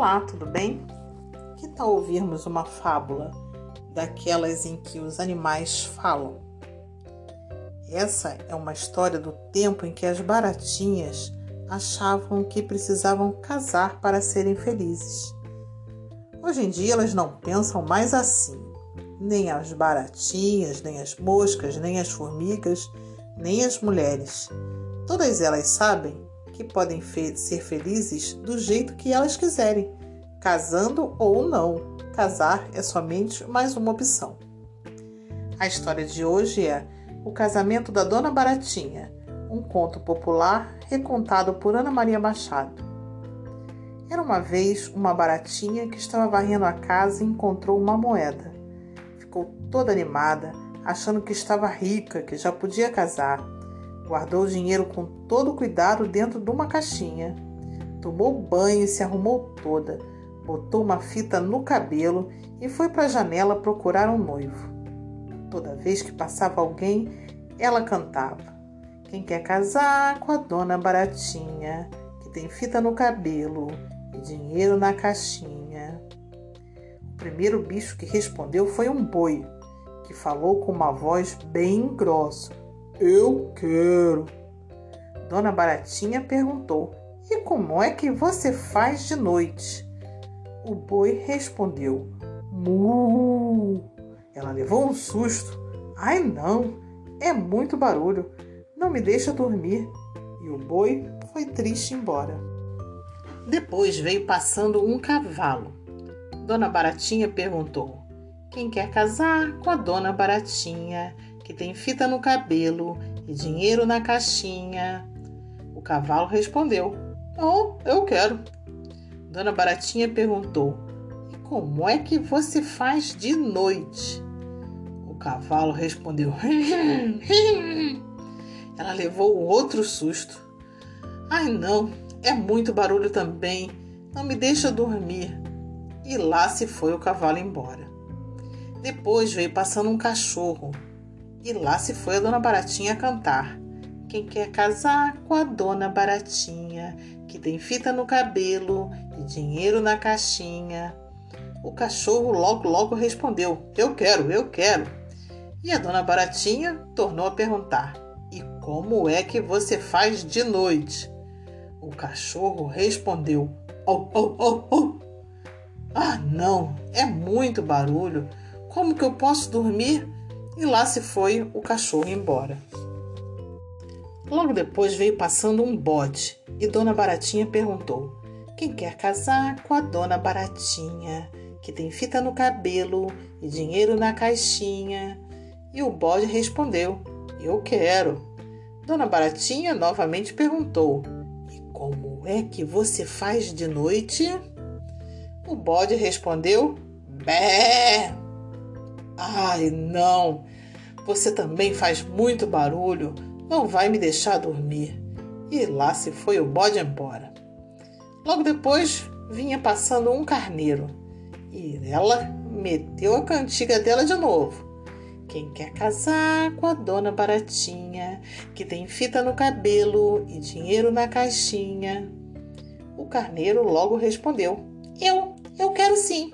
Olá, tudo bem? Que tal ouvirmos uma fábula daquelas em que os animais falam? Essa é uma história do tempo em que as baratinhas achavam que precisavam casar para serem felizes. Hoje em dia elas não pensam mais assim. Nem as baratinhas, nem as moscas, nem as formigas, nem as mulheres. Todas elas sabem que podem ser felizes do jeito que elas quiserem, casando ou não. Casar é somente mais uma opção. A história de hoje é O Casamento da Dona Baratinha, um conto popular recontado por Ana Maria Machado. Era uma vez uma baratinha que estava varrendo a casa e encontrou uma moeda. Ficou toda animada, achando que estava rica, que já podia casar Guardou o dinheiro com todo cuidado dentro de uma caixinha. Tomou banho e se arrumou toda. Botou uma fita no cabelo e foi para a janela procurar um noivo. Toda vez que passava alguém, ela cantava: Quem quer casar com a dona Baratinha, que tem fita no cabelo e dinheiro na caixinha. O primeiro bicho que respondeu foi um boi, que falou com uma voz bem grossa. Eu quero. Dona Baratinha perguntou: E como é que você faz de noite? O boi respondeu: Mu. Ela levou um susto. Ai não, é muito barulho. Não me deixa dormir. E o boi foi triste embora. Depois veio passando um cavalo. Dona Baratinha perguntou: Quem quer casar com a Dona Baratinha? que tem fita no cabelo e dinheiro na caixinha. O cavalo respondeu: Oh, eu quero. Dona Baratinha perguntou: E como é que você faz de noite? O cavalo respondeu: Ela levou outro susto. Ai não, é muito barulho também. Não me deixa dormir. E lá se foi o cavalo embora. Depois veio passando um cachorro e lá se foi a Dona Baratinha cantar. Quem quer casar com a Dona Baratinha, que tem fita no cabelo e dinheiro na caixinha? O cachorro logo logo respondeu: Eu quero, eu quero. E a Dona Baratinha tornou a perguntar: E como é que você faz de noite? O cachorro respondeu: Oh, oh, oh, oh. Ah, não, é muito barulho. Como que eu posso dormir? e lá se foi o cachorro embora. Logo depois veio passando um bode e Dona Baratinha perguntou: Quem quer casar com a Dona Baratinha, que tem fita no cabelo e dinheiro na caixinha? E o bode respondeu: Eu quero. Dona Baratinha novamente perguntou: E como é que você faz de noite? O bode respondeu: Bé! Ai, não! Você também faz muito barulho, não vai me deixar dormir. E lá se foi o bode embora. Logo depois vinha passando um carneiro e ela meteu a cantiga dela de novo. Quem quer casar com a dona Baratinha, que tem fita no cabelo e dinheiro na caixinha? O carneiro logo respondeu: Eu, eu quero sim.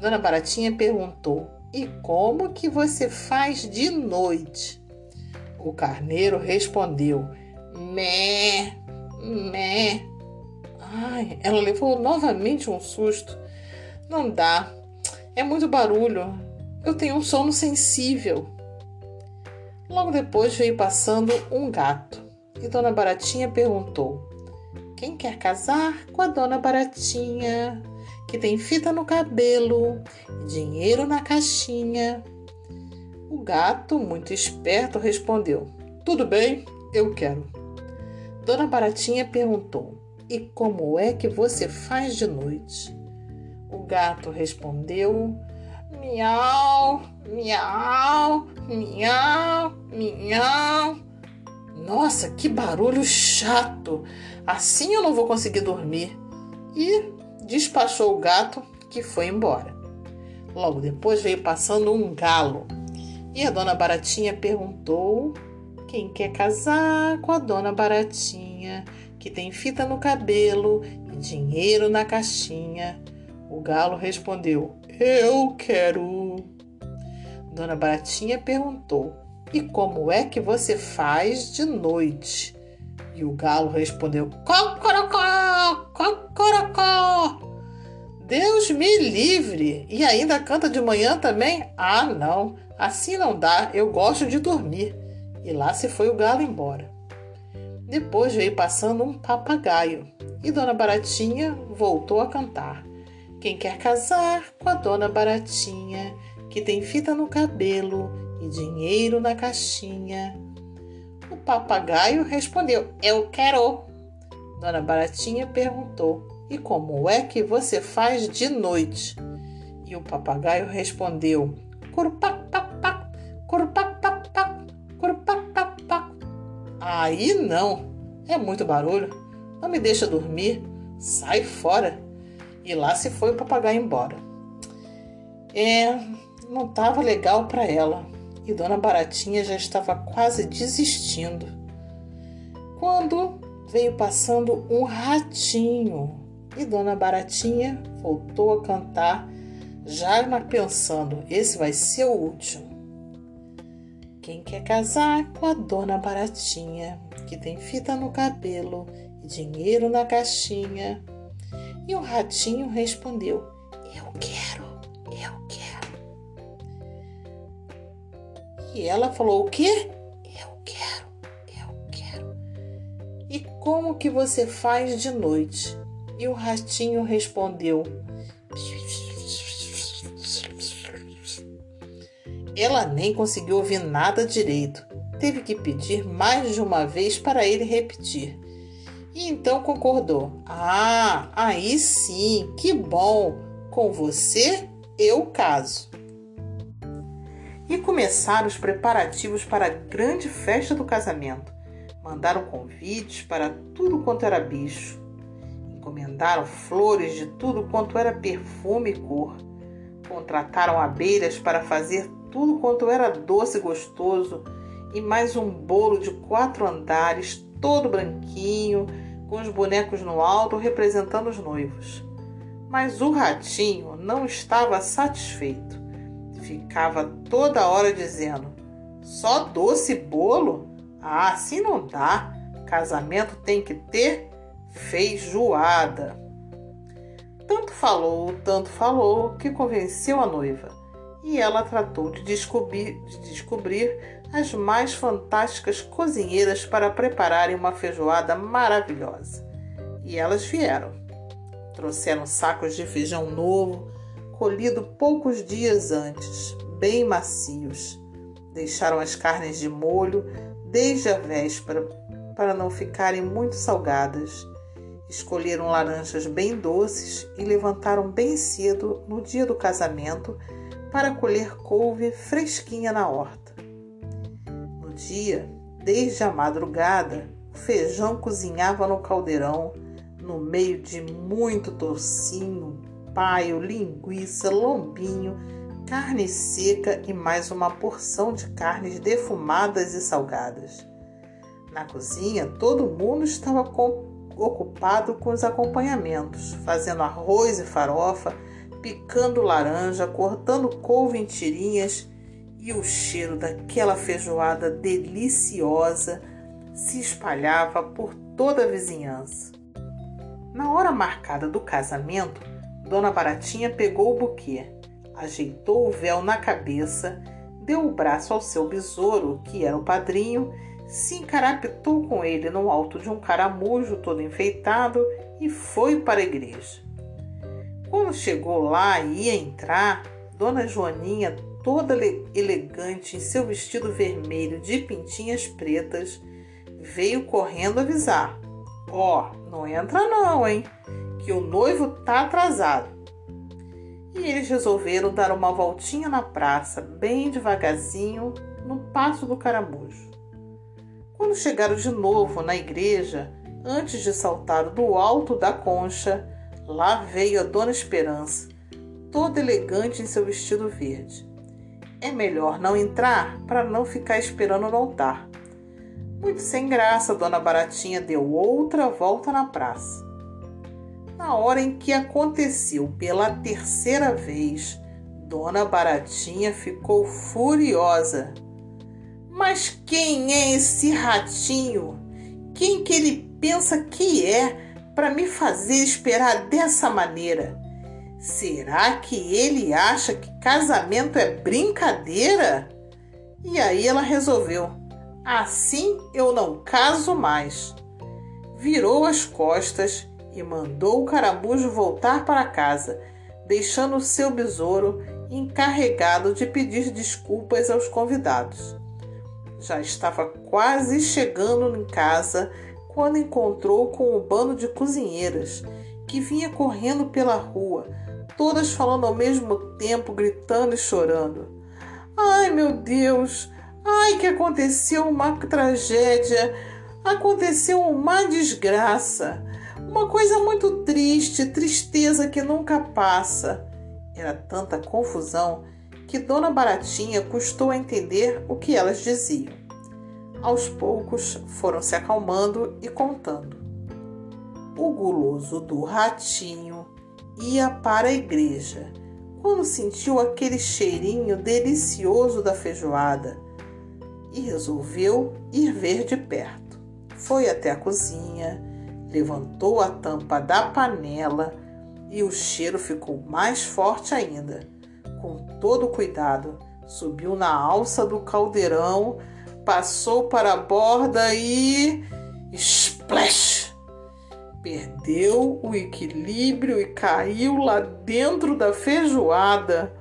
Dona Baratinha perguntou: e como que você faz de noite? O carneiro respondeu: Mé, mé. Ai, ela levou novamente um susto. Não dá, é muito barulho. Eu tenho um sono sensível. Logo depois veio passando um gato e Dona Baratinha perguntou: Quem quer casar com a Dona Baratinha? que tem fita no cabelo, dinheiro na caixinha. O gato, muito esperto, respondeu: Tudo bem, eu quero. Dona Baratinha perguntou: E como é que você faz de noite? O gato respondeu: Miau, miau, miau, miau. Nossa, que barulho chato! Assim eu não vou conseguir dormir. E despachou o gato que foi embora. Logo depois veio passando um galo e a dona Baratinha perguntou quem quer casar com a dona Baratinha, que tem fita no cabelo e dinheiro na caixinha. O galo respondeu: Eu quero. Dona Baratinha perguntou: E como é que você faz de noite? E o galo respondeu: Cocorocó, cocorocó. Deus me livre! E ainda canta de manhã também? Ah, não, assim não dá, eu gosto de dormir. E lá se foi o galo embora. Depois veio passando um papagaio e Dona Baratinha voltou a cantar. Quem quer casar com a Dona Baratinha, que tem fita no cabelo e dinheiro na caixinha? O papagaio respondeu: Eu quero. Dona Baratinha perguntou: E como é que você faz de noite? E o papagaio respondeu: Curupapapac, curupapapac, curupapapac. Aí não, é muito barulho, não me deixa dormir, sai fora. E lá se foi o papagaio embora. É, não estava legal para ela e Dona Baratinha já estava quase desistindo. Quando veio passando um ratinho e Dona Baratinha voltou a cantar, já pensando: esse vai ser o último. Quem quer casar com a Dona Baratinha, que tem fita no cabelo e dinheiro na caixinha? E o ratinho respondeu: Eu quero, eu quero. E ela falou: O quê? Eu quero, eu quero. E como que você faz de noite? E o ratinho respondeu: Ela nem conseguiu ouvir nada direito. Teve que pedir mais de uma vez para ele repetir. E então concordou: Ah, aí sim, que bom! Com você eu caso. E começaram os preparativos para a grande festa do casamento. Mandaram convites para tudo quanto era bicho encomendaram flores de tudo quanto era perfume e cor. Contrataram abelhas para fazer tudo quanto era doce e gostoso, e mais um bolo de quatro andares, todo branquinho, com os bonecos no alto representando os noivos. Mas o ratinho não estava satisfeito. Ficava toda hora dizendo: só doce e bolo? Ah, assim não dá. Casamento tem que ter feijoada. Tanto falou, tanto falou, que convenceu a noiva, e ela tratou de descobrir, de descobrir as mais fantásticas cozinheiras para prepararem uma feijoada maravilhosa. E elas vieram. Trouxeram sacos de feijão novo, colhido poucos dias antes, bem macios. Deixaram as carnes de molho desde a véspera para não ficarem muito salgadas Escolheram laranjas bem doces e levantaram bem cedo no dia do casamento para colher couve fresquinha na horta. No dia, desde a madrugada, o feijão cozinhava no caldeirão, no meio de muito tocinho, paio, linguiça, lombinho, carne seca e mais uma porção de carnes defumadas e salgadas. Na cozinha, todo mundo estava ocupado com os acompanhamentos, fazendo arroz e farofa, picando laranja, cortando couve em tirinhas e o cheiro daquela feijoada deliciosa se espalhava por toda a vizinhança. Na hora marcada do casamento, Dona Baratinha pegou o buquê, ajeitou o véu na cabeça, deu o braço ao seu besouro, que era o padrinho, se encarapetou com ele no alto de um caramujo todo enfeitado e foi para a igreja. Quando chegou lá e ia entrar, Dona Joaninha, toda elegante em seu vestido vermelho de pintinhas pretas, veio correndo avisar: Ó, oh, não entra não, hein? Que o noivo tá atrasado. E eles resolveram dar uma voltinha na praça, bem devagarzinho, no passo do caramujo. Quando chegaram de novo na igreja, antes de saltar do alto da concha, lá veio a Dona Esperança, toda elegante em seu vestido verde. É melhor não entrar para não ficar esperando no altar. Muito sem graça, Dona Baratinha deu outra volta na praça. Na hora em que aconteceu pela terceira vez, Dona Baratinha ficou furiosa. Mas quem é esse ratinho? Quem que ele pensa que é para me fazer esperar dessa maneira? Será que ele acha que casamento é brincadeira? E aí ela resolveu: assim eu não caso mais. Virou as costas e mandou o caramujo voltar para casa, deixando seu besouro encarregado de pedir desculpas aos convidados. Já estava quase chegando em casa quando encontrou com o bando de cozinheiras que vinha correndo pela rua, todas falando ao mesmo tempo, gritando e chorando. Ai, meu Deus! Ai, que aconteceu uma tragédia! Aconteceu uma desgraça! Uma coisa muito triste, tristeza que nunca passa. Era tanta confusão que Dona Baratinha custou a entender o que elas diziam. Aos poucos foram se acalmando e contando. O guloso do ratinho ia para a igreja quando sentiu aquele cheirinho delicioso da feijoada e resolveu ir ver de perto. Foi até a cozinha, levantou a tampa da panela e o cheiro ficou mais forte ainda. Com todo cuidado, subiu na alça do caldeirão, passou para a borda e. Splash! Perdeu o equilíbrio e caiu lá dentro da feijoada.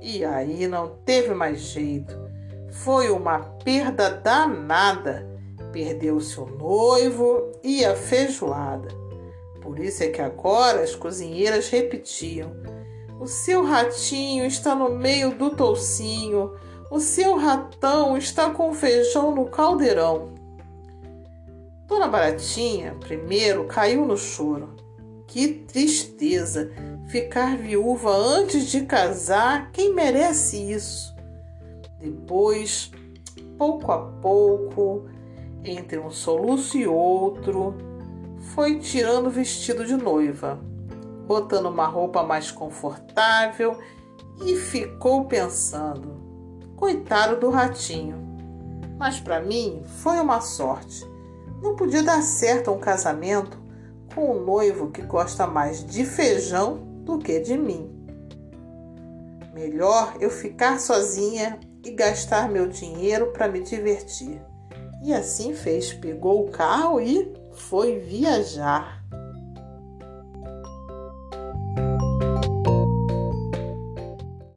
E aí não teve mais jeito. Foi uma perda danada. Perdeu seu noivo e a feijoada. Por isso é que agora as cozinheiras repetiam: O seu ratinho está no meio do toucinho, o seu ratão está com feijão no caldeirão. Dona Baratinha, primeiro, caiu no choro. Que tristeza ficar viúva antes de casar, quem merece isso? Depois, pouco a pouco, entre um soluço e outro, foi tirando o vestido de noiva, botando uma roupa mais confortável e ficou pensando: coitado do ratinho. Mas para mim foi uma sorte. Não podia dar certo um casamento com um noivo que gosta mais de feijão do que de mim. Melhor eu ficar sozinha e gastar meu dinheiro para me divertir. E assim fez, pegou o carro e foi viajar.